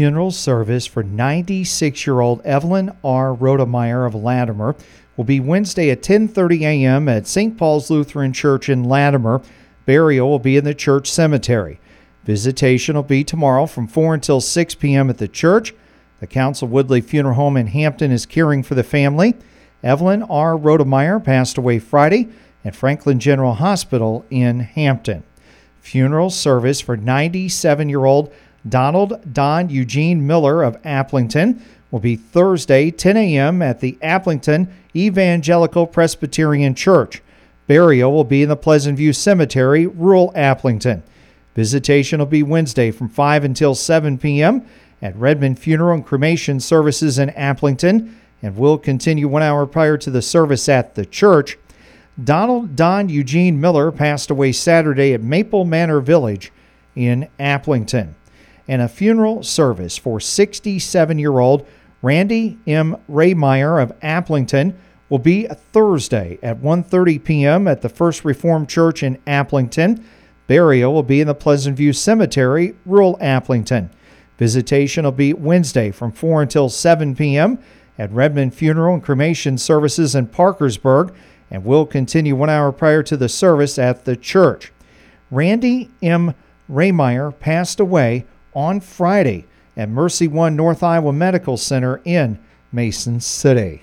funeral service for 96 year old Evelyn R. Rodemeyer of Latimer will be Wednesday at 10:30 a.m. at St. Paul's Lutheran Church in Latimer. Burial will be in the church cemetery. Visitation will be tomorrow from 4 until 6 p.m. at the church. The Council Woodley Funeral Home in Hampton is caring for the family. Evelyn R. Rodemeyer passed away Friday at Franklin General Hospital in Hampton. Funeral service for 97 year old Donald Don Eugene Miller of Aplington will be Thursday, 10 a.m. at the Aplington Evangelical Presbyterian Church. Burial will be in the Pleasant View Cemetery, rural Aplington. Visitation will be Wednesday from 5 until 7 p.m. at Redmond Funeral and Cremation Services in Aplington and will continue one hour prior to the service at the church. Donald Don Eugene Miller passed away Saturday at Maple Manor Village in Aplington. And a funeral service for 67 year old Randy M. Raymeyer of Aplington will be Thursday at 1:30 p.m. at the First Reformed Church in Aplington. Burial will be in the Pleasant View Cemetery, rural Aplington. Visitation will be Wednesday from 4 until 7 p.m. at Redmond Funeral and Cremation Services in Parkersburg and will continue one hour prior to the service at the church. Randy M. Raymeyer passed away on Friday at Mercy One North Iowa Medical Center in Mason City.